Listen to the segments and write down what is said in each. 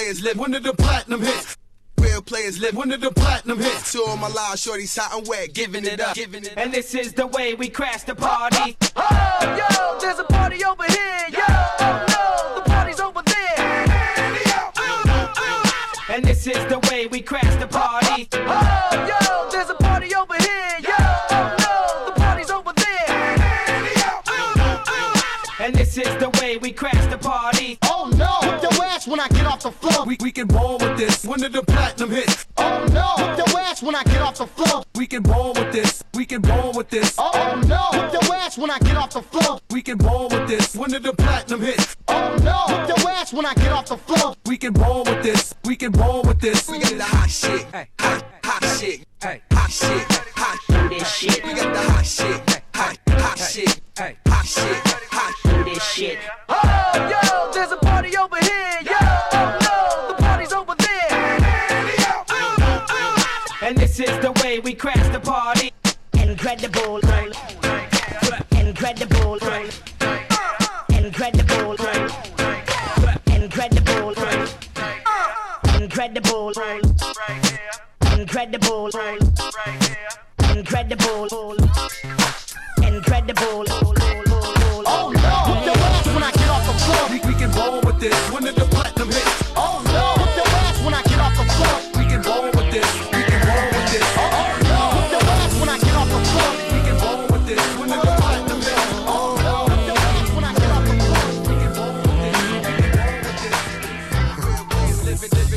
players live under the platinum hits. Real players live under the platinum hits. Two of my live shorties hot and wet, giving it up. Giving it and this is the way we crash the party. Oh, yo, there's a party over here. Yo, oh, no, the party's over there. And this is the way We can ball with this. One of the platinum hits. Oh no, whip your ass when I get off the floor. We can ball with this. We can ball with this. Oh no, whip your ass when I get off the floor. We can ball with this. One of the platinum hits. Oh no, whip your ass when I get off the floor. We can ball with this. We can ball with this. We got the hot shit. Hey. Hot, hot shit. Hey. Hot shit. Hot. Do this shit. We got the hot shit. Hey. Hot, hot shit. Hey. Hot shit. Hot. Do this shit. Incredible. Incredible. Incredible. Incredible. Incredible. Incredible.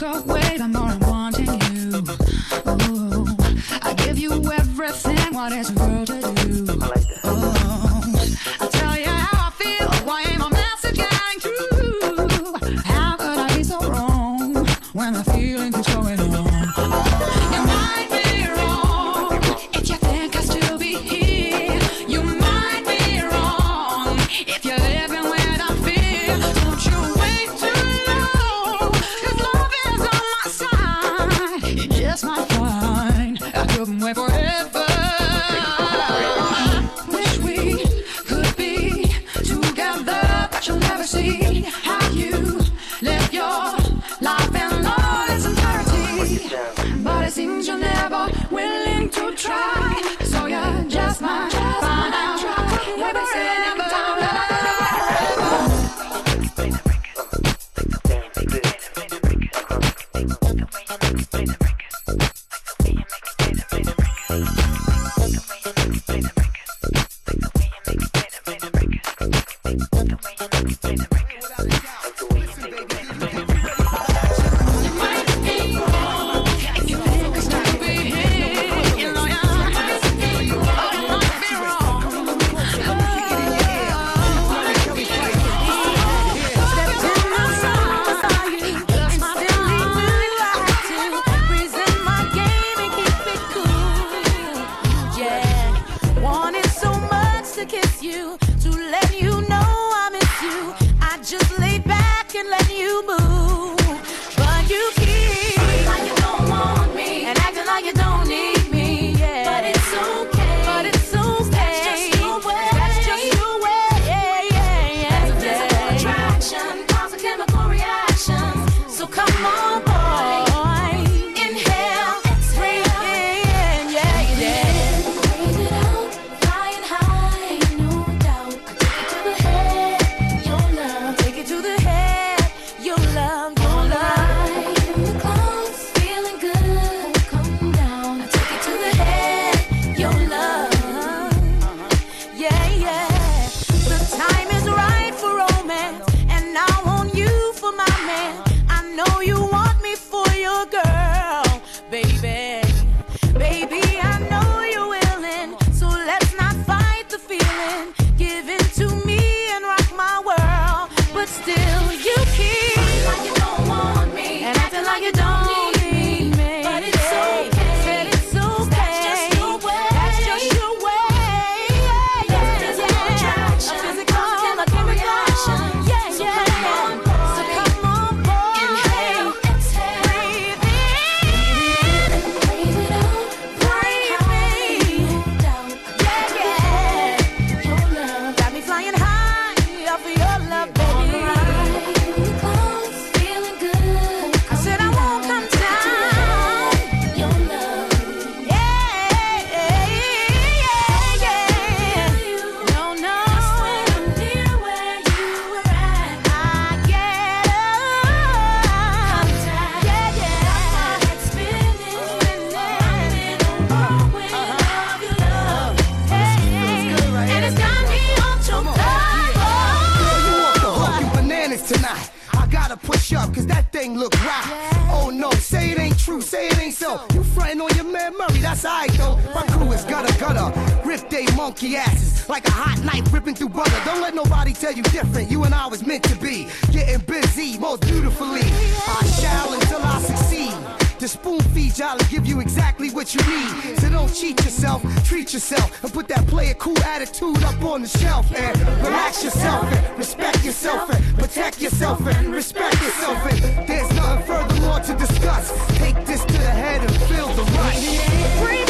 can't. hot knife ripping through butter. Don't let nobody tell you different. You and I was meant to be. Getting busy, most beautifully. I shall until I succeed. The spoon feed y'all and give you exactly what you need. So don't cheat yourself, treat yourself, and put that player cool attitude up on the shelf. And relax yourself, and respect yourself, and protect yourself, and respect yourself. And there's nothing further more to discuss. Take this to the head and feel the rush.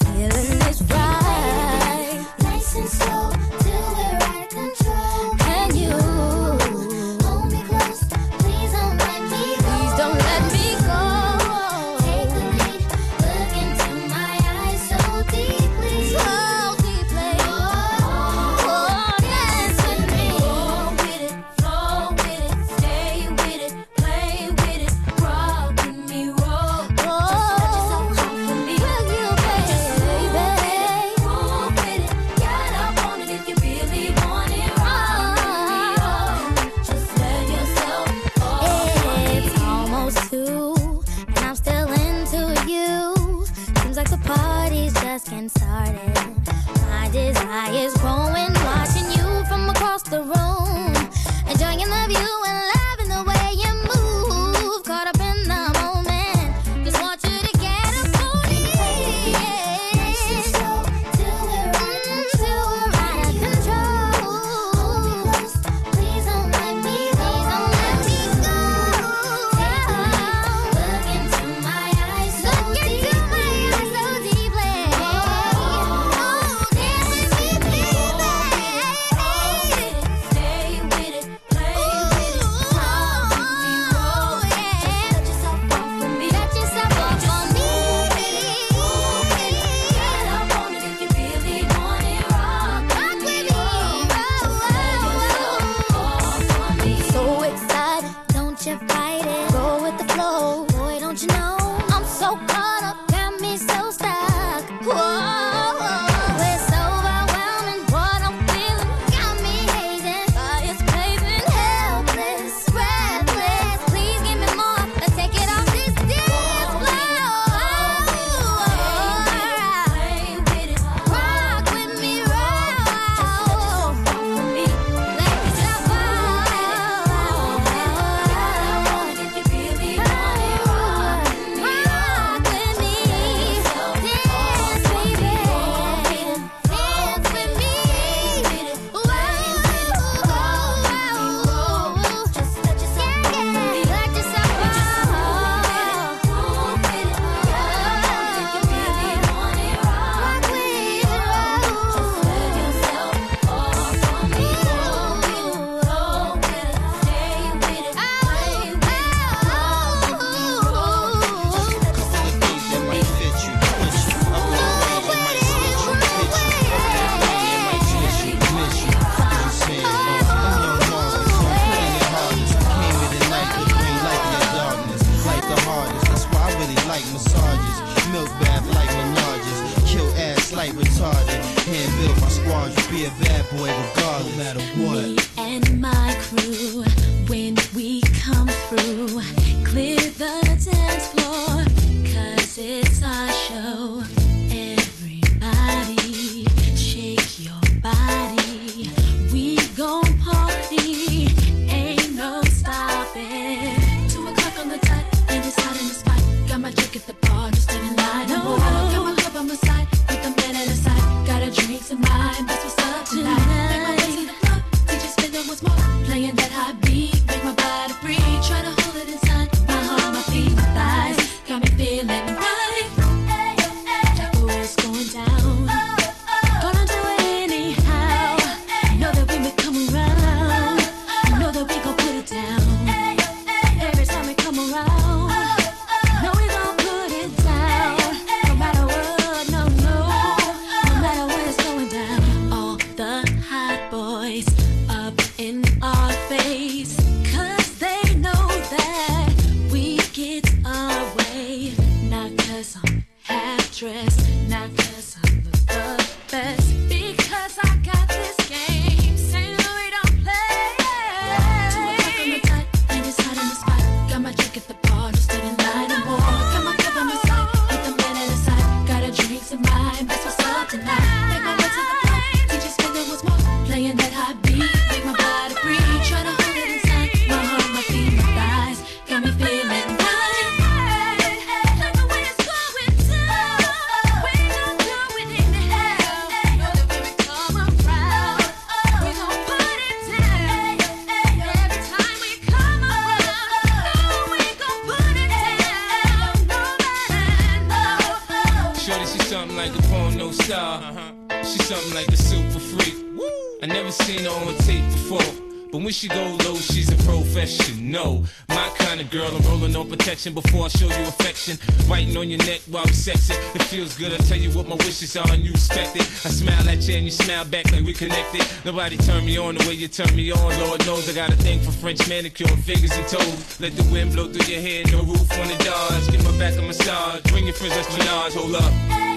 connected. Nobody turn me on the way you turn me on. Lord knows I got a thing for French manicure, figures and toes. Let the wind blow through your hair, no roof on the dodge. Give my back a massage. Bring your friends, that's menage. Hold up.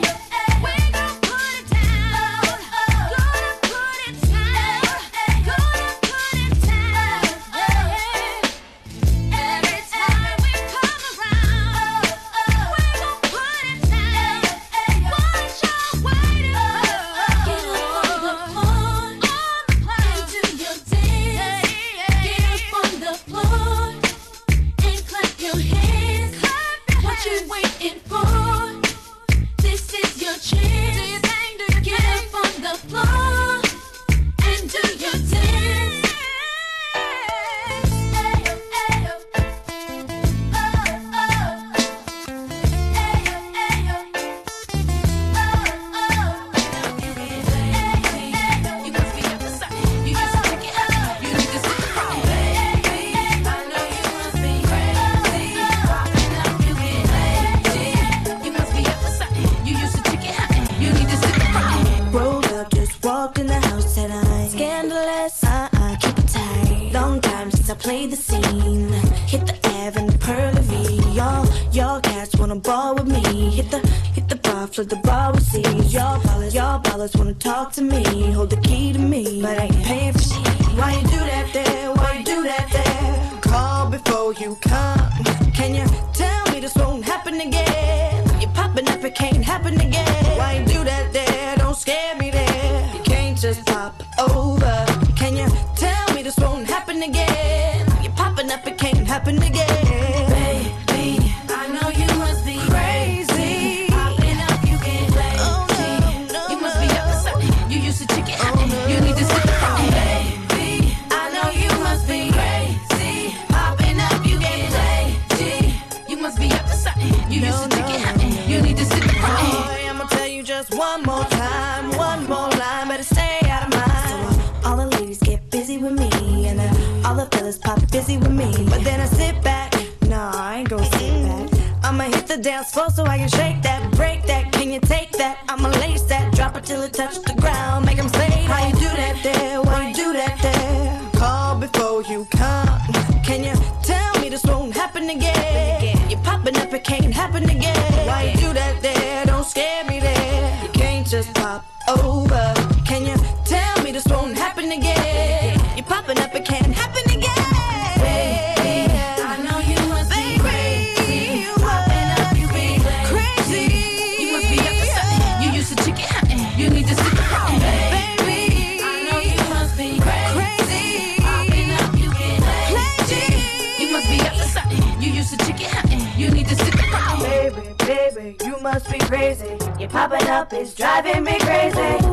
It's up driving me crazy.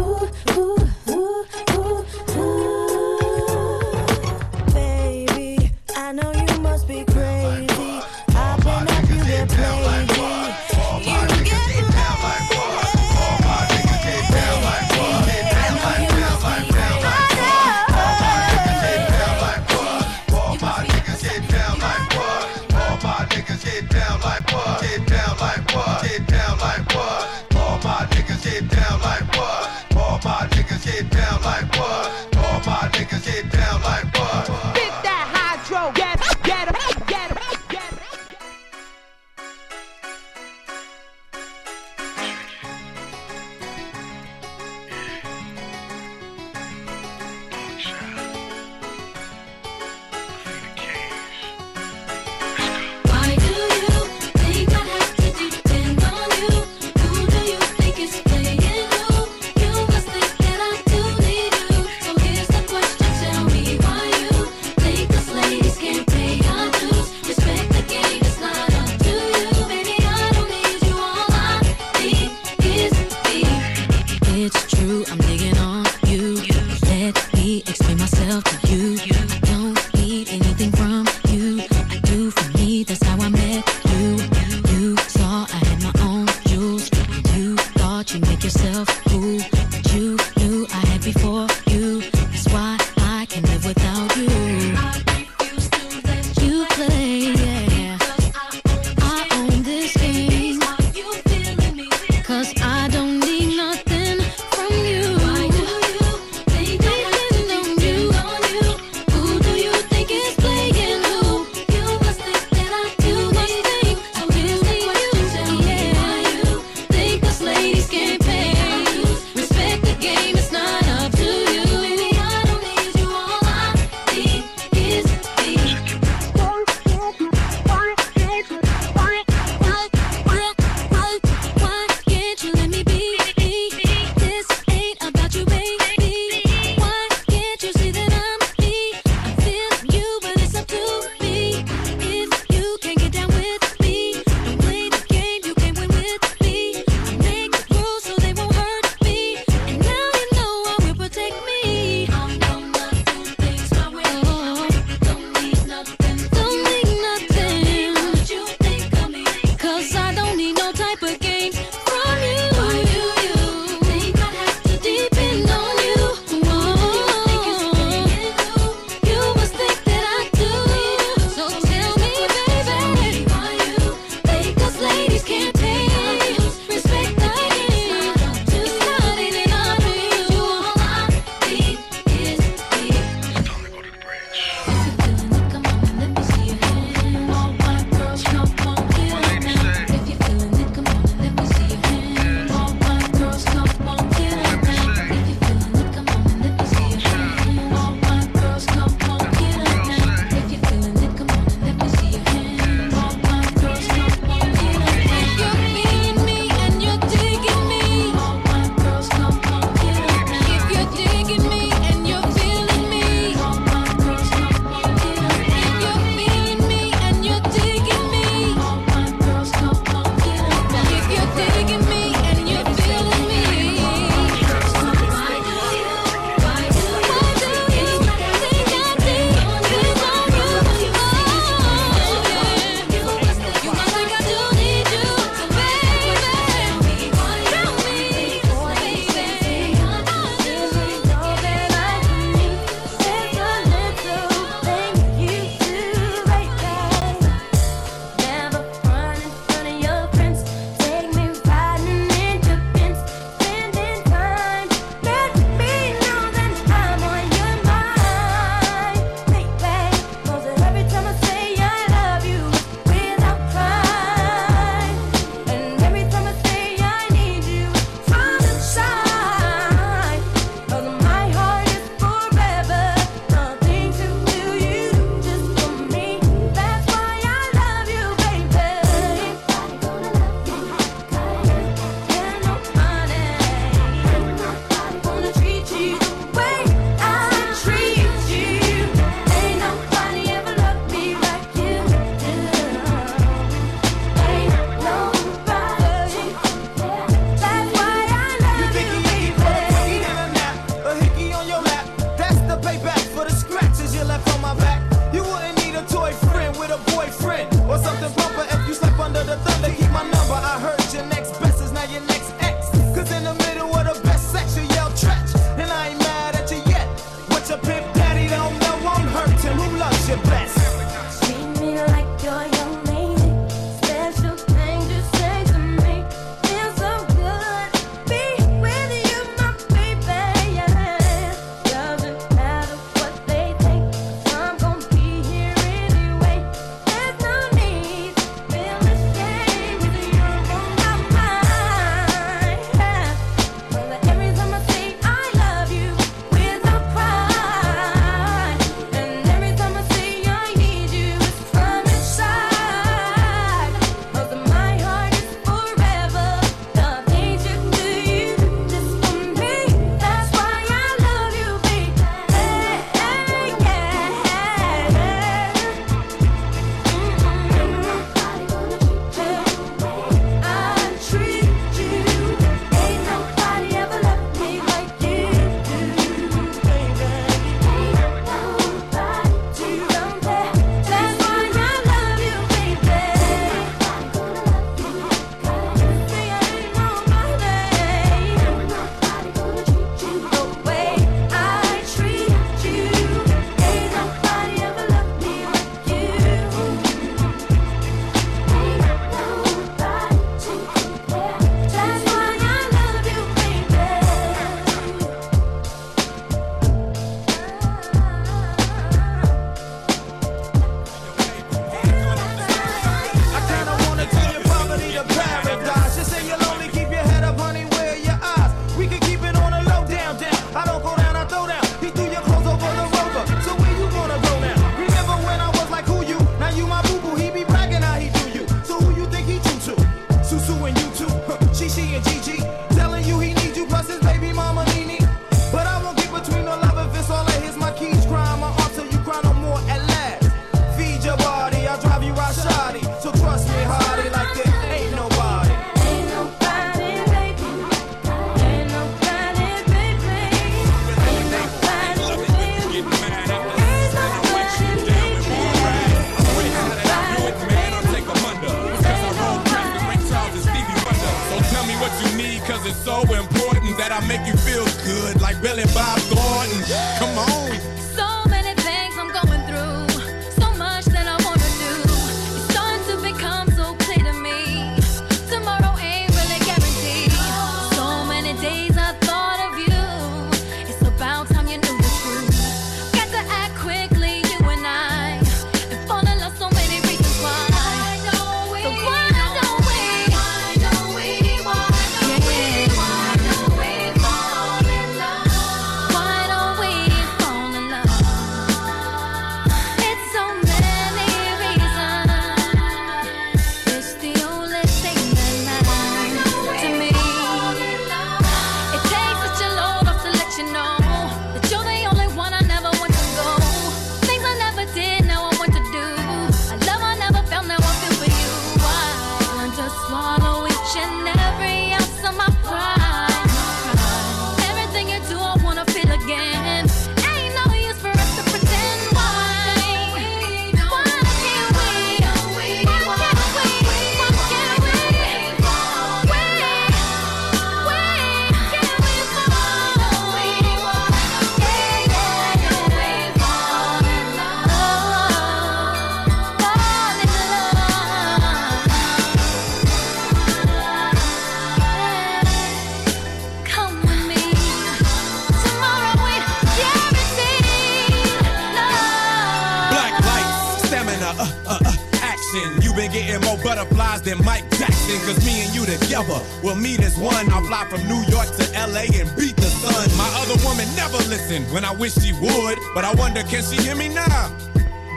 Together will meet as one. I'll fly from New York to LA and beat the sun. My other woman never listened when I wish she would. But I wonder, can she hear me now?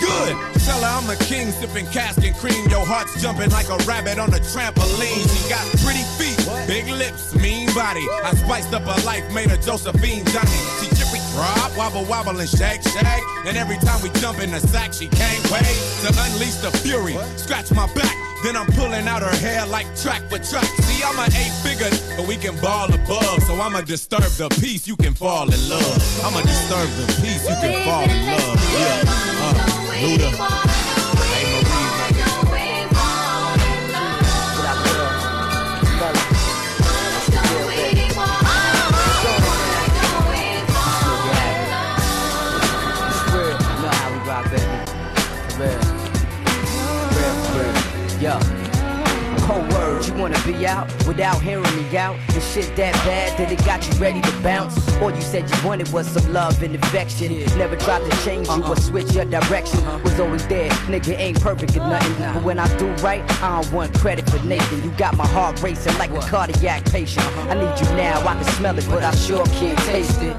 Good. Tell her I'm a king, sipping cask and cream. Your heart's jumping like a rabbit on a trampoline. She got pretty feet, big lips, mean body. I spiced up her life, made her Josephine Johnny. She chippy drop, wobble wobble and shake shake. And every time we jump in the sack, she can't wait to unleash the fury. Scratch my back, then I'm pulling out her hair like track for track. See, I'm an eight figure, but we can ball above. So I'ma disturb the peace, you can fall in love. I'ma disturb the peace, you can fall in love. Yeah. Uh, Luda. Wanna be out without hearing me out? The shit that bad that it got you ready to bounce? All you said you wanted was some love and affection. Never tried to change you or uh-huh. switch your direction. Uh-huh. Was always there, nigga ain't perfect or nothing. Uh-huh. But when I do right, I don't want credit for Nathan. You got my heart racing like a cardiac patient. I need you now, I can smell it, but I sure can't taste it.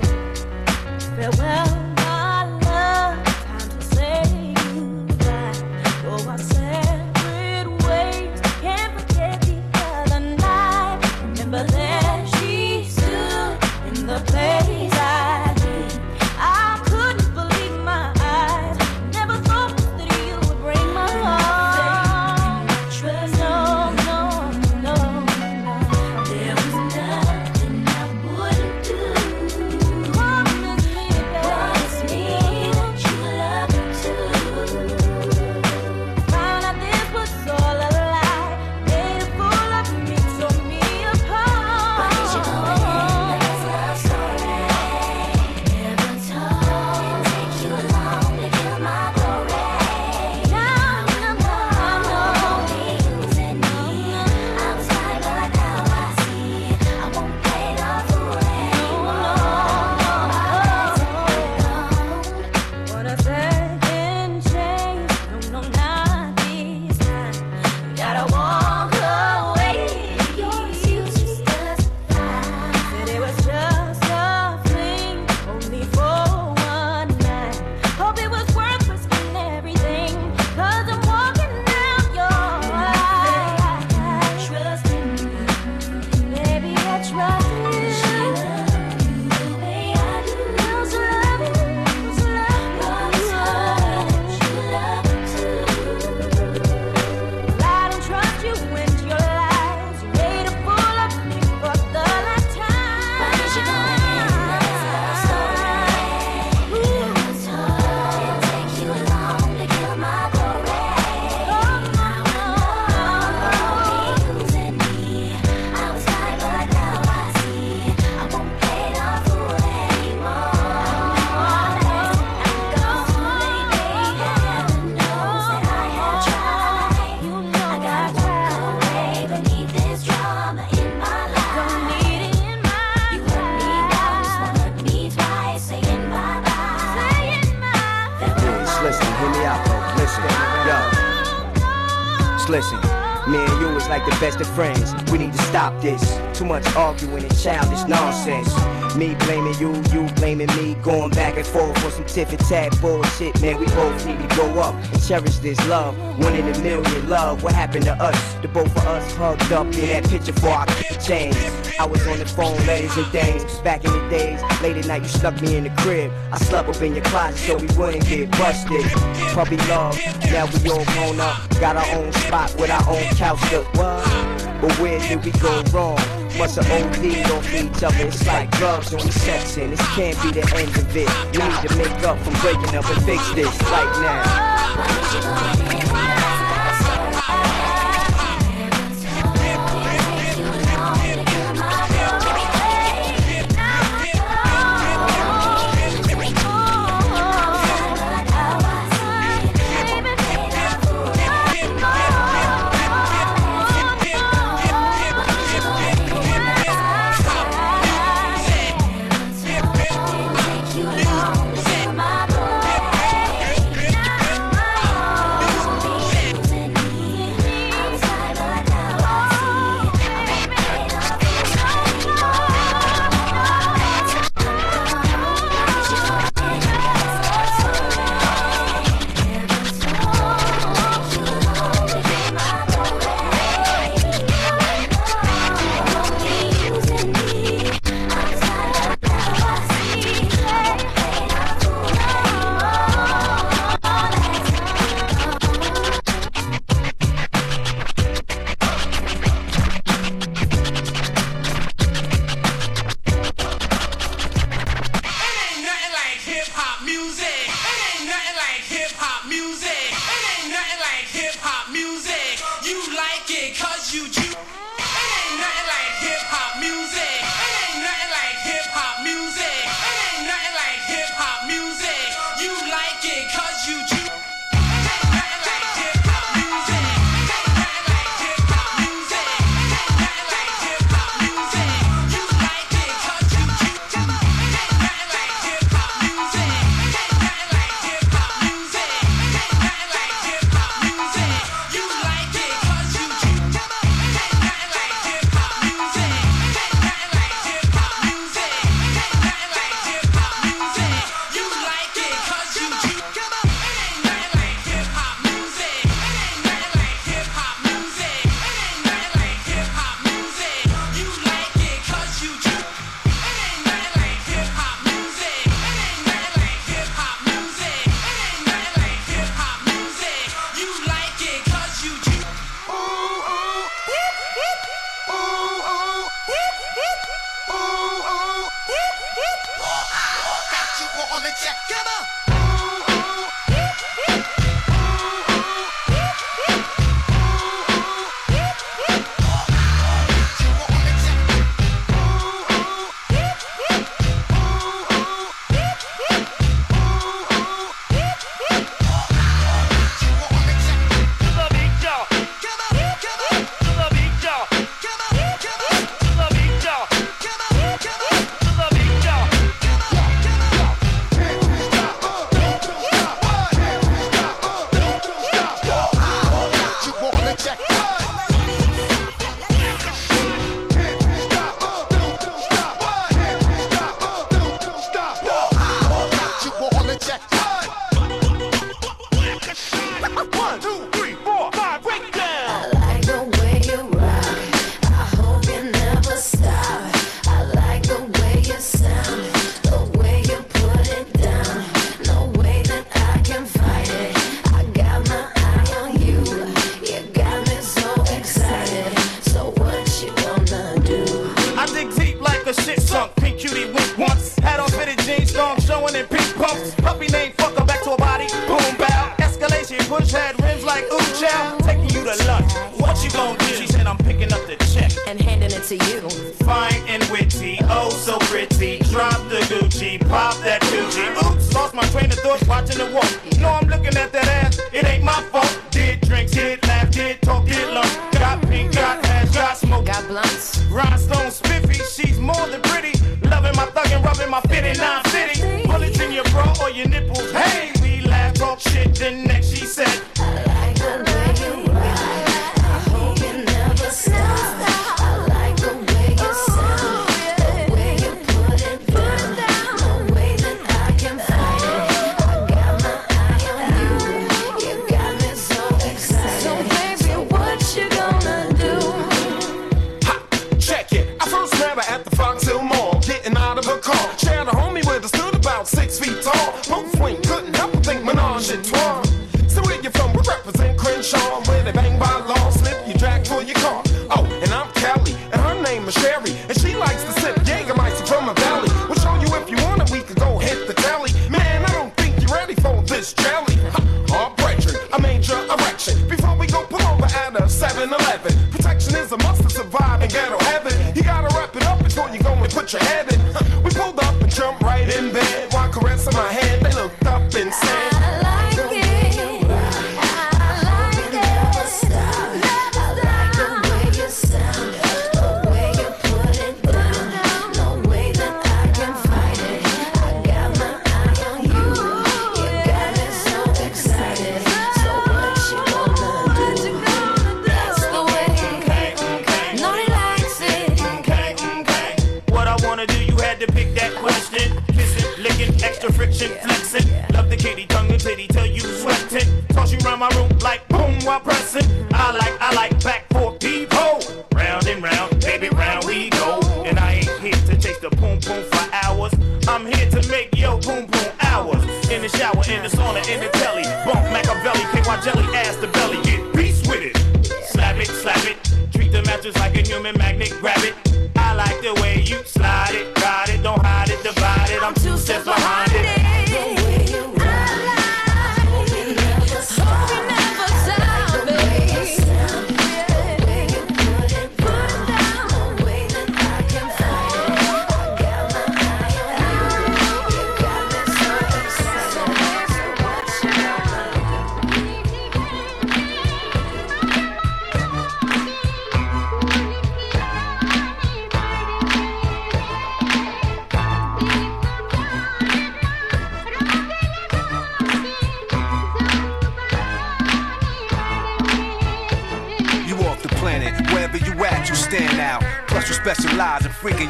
Farewell, place like the best of friends. We need to stop this. Too much arguing and childish nonsense. Me blaming you, you blaming me. Going back and forth for some tiff and tag bullshit, man. We both need to grow up and cherish this love. One in a million love. What happened to us? The both of us hugged up in that picture for our change. I was on the phone, letters and things. Back in the days, late at night, you stuck me in the crib. I slept up in your closet so we wouldn't get busted. Puppy love, now we all grown up. Got our own spot with our own couch what? But where did we go wrong? Must have OD'd off each other. It's like drugs when we sexing. This can't be the end of it. We need to make up from breaking up and fix this right now.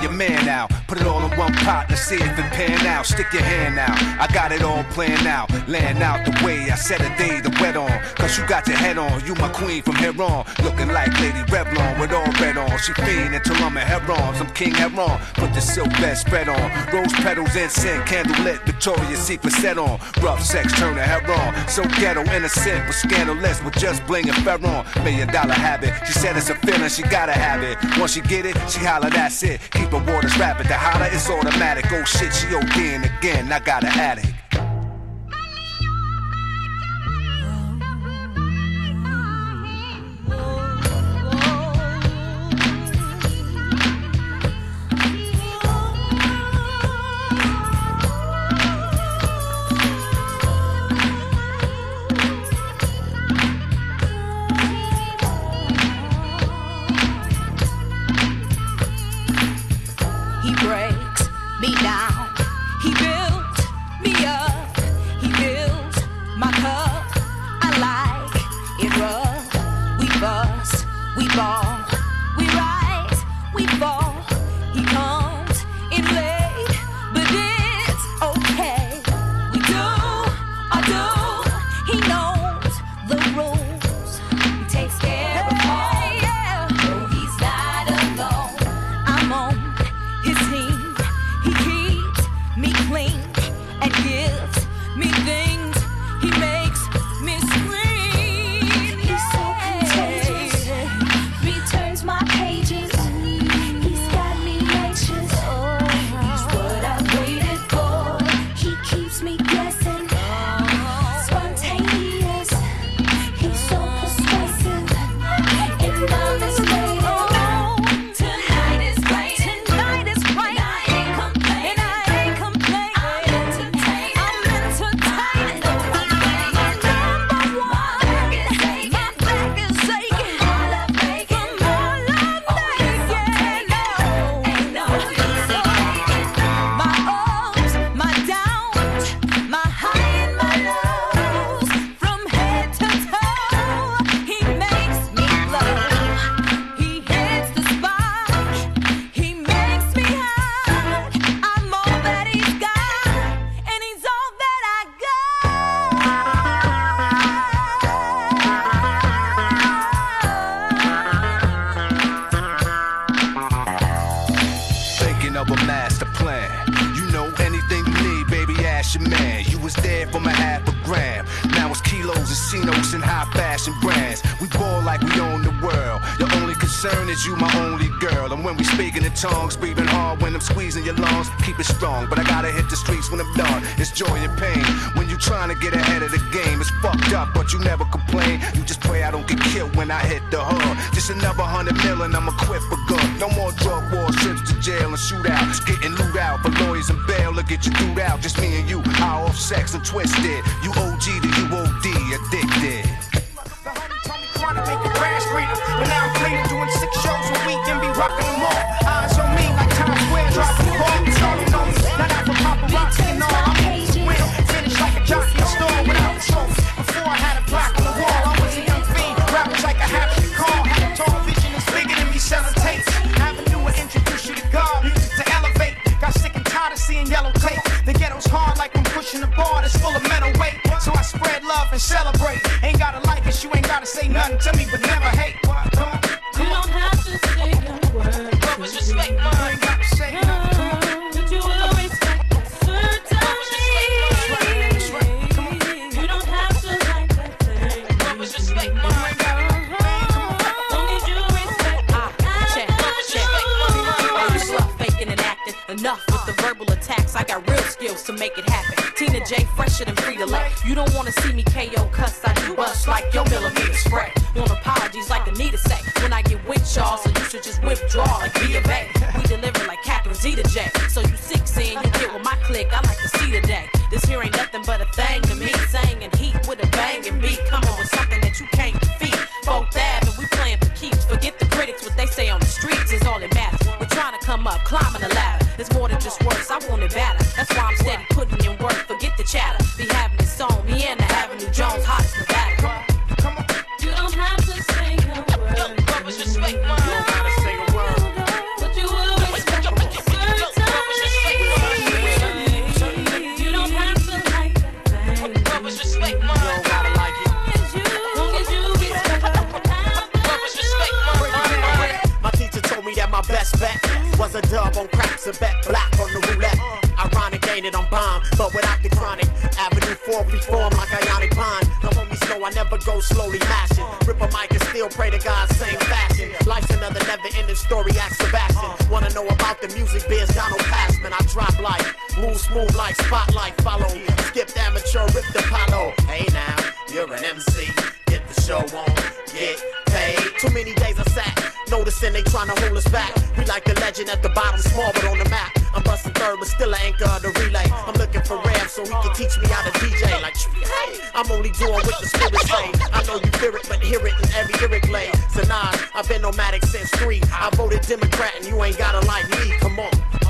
Your man out. Put it all in one pot, let's see if it pan out. Stick your hand out, I got it all planned out. Laying out the way I set a day to wet on. Cause you got your head on, you my queen from here on. Looking like Lady Revlon with all red on. She fiend until I'm a Heron. I'm King Heron. Put the silk vest spread on. Rose petals, incense, candle lit. Victoria's Secret set on. Rough sex, turn to heron. So ghetto, innocent, but scandalous with just bling and Ferron. Million dollar habit. She said it's a feeling, she gotta have it. Once she get it, she holler, that's it. Keep her waters rapid. The holler is automatic. Oh shit, she ODing again. I got an addict. Us, you ain't gotta say nothing to me, but never hate. You don't have to say a word. But respect You don't wanna see me KO cuss, I do bust like your millimeter spray. Want apologies like Anita say. When I get with y'all, so you should just withdraw like B of A. We deliver like Catherine Zeta J. So you sick seeing you get with my clique. I like to see the today. This here ain't nothing but a thing to me. Saying heat with a bang and beat. Coming with something that you can't defeat. Fourth Ave and we playing for keeps. Forget the critics, what they say on the streets is all that matters. We're trying to come up, climbing the ladder. It's more than just words, I want it better. That's why I'm steady putting in work. Music biz, Donald Passman. I drop like, move smooth like spotlight, follow. Skip amateur, rip the palo. Hey now, you're an MC. Get the show on, get paid. Too many days I sat, noticing they trying to hold us back. We like the legend at the bottom, small but on the map. I'm busting third, but still an anchor of the relay. I'm looking for Ram so he can teach me how to DJ. Like, I'm only doing what the spirit say. I know you fear it, but hear it in every lyric lay. So nah, I've been nomadic since three. I voted Democrat and you ain't gotta like me. Come on.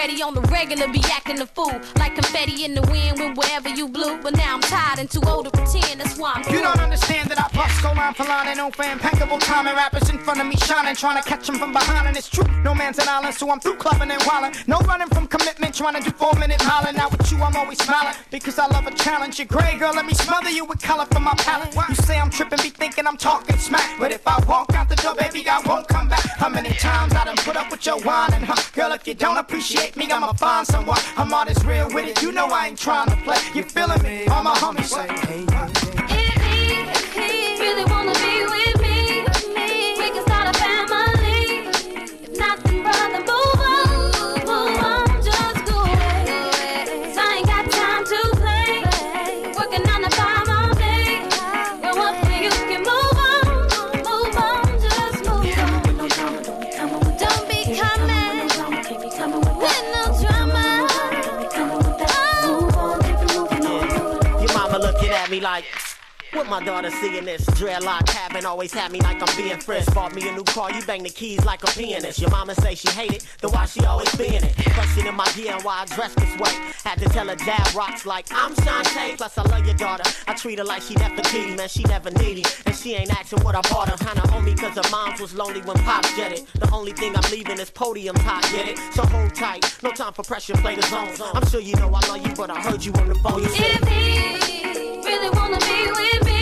But you ready on the regular, be acting a fool. Like confetti in the wind with wherever you blew. But now I'm tired and too old to pretend, that's why I'm You through. don't understand that I bust go line for line and fan impeccable timing. Rappers in front of me shining, trying to catch 'em from behind, and it's true. No man's an island, so I'm through clubbing and wildin'. No running from commitment, trying to do four minute miling. Now with you, I'm always smiling because I love a challenge. You're gray, girl, let me smother you with color from my palette. You say I'm tripping, be thinking I'm talking smack, but if I walk out the door, baby, I won't come back. How many times I done put up with your whining, huh? Girl, if you don't appreciate me, I'ma find someone. I'm this real with it, you know I ain't trying to play. You feeling me? All my homies say, hey. Really wanna be my daughter seeing this dreadlock cabin always had me like I'm being frisked. Bought me a new car, you bang the keys like a pianist. Your mama say she hate it, then why she always be in it? Questioning my gear and why I dress this way. Had to tell her dad rocks like I'm Shantae. Plus I love your daughter, I treat her like she Nefertiti, man. She never needy, and she ain't asking what I bought her. Kinda on me 'cause her moms was lonely when pops jetted. The only thing I'm leaving is podium top, get it? So hold tight, no time for pressure, play the zone. I'm sure you know I love you, but I heard you on the phone. You said. If he really wanna be with me,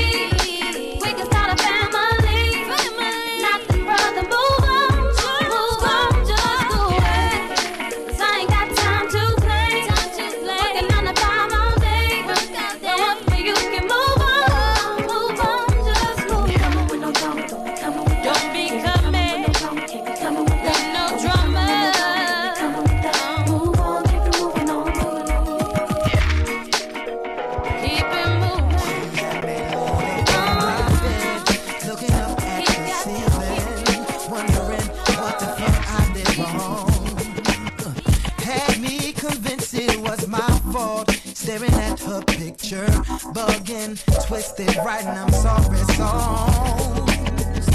her picture, bugging, twisted, writing I'm sorry songs.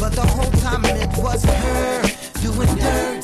But the whole time it was her doing dirt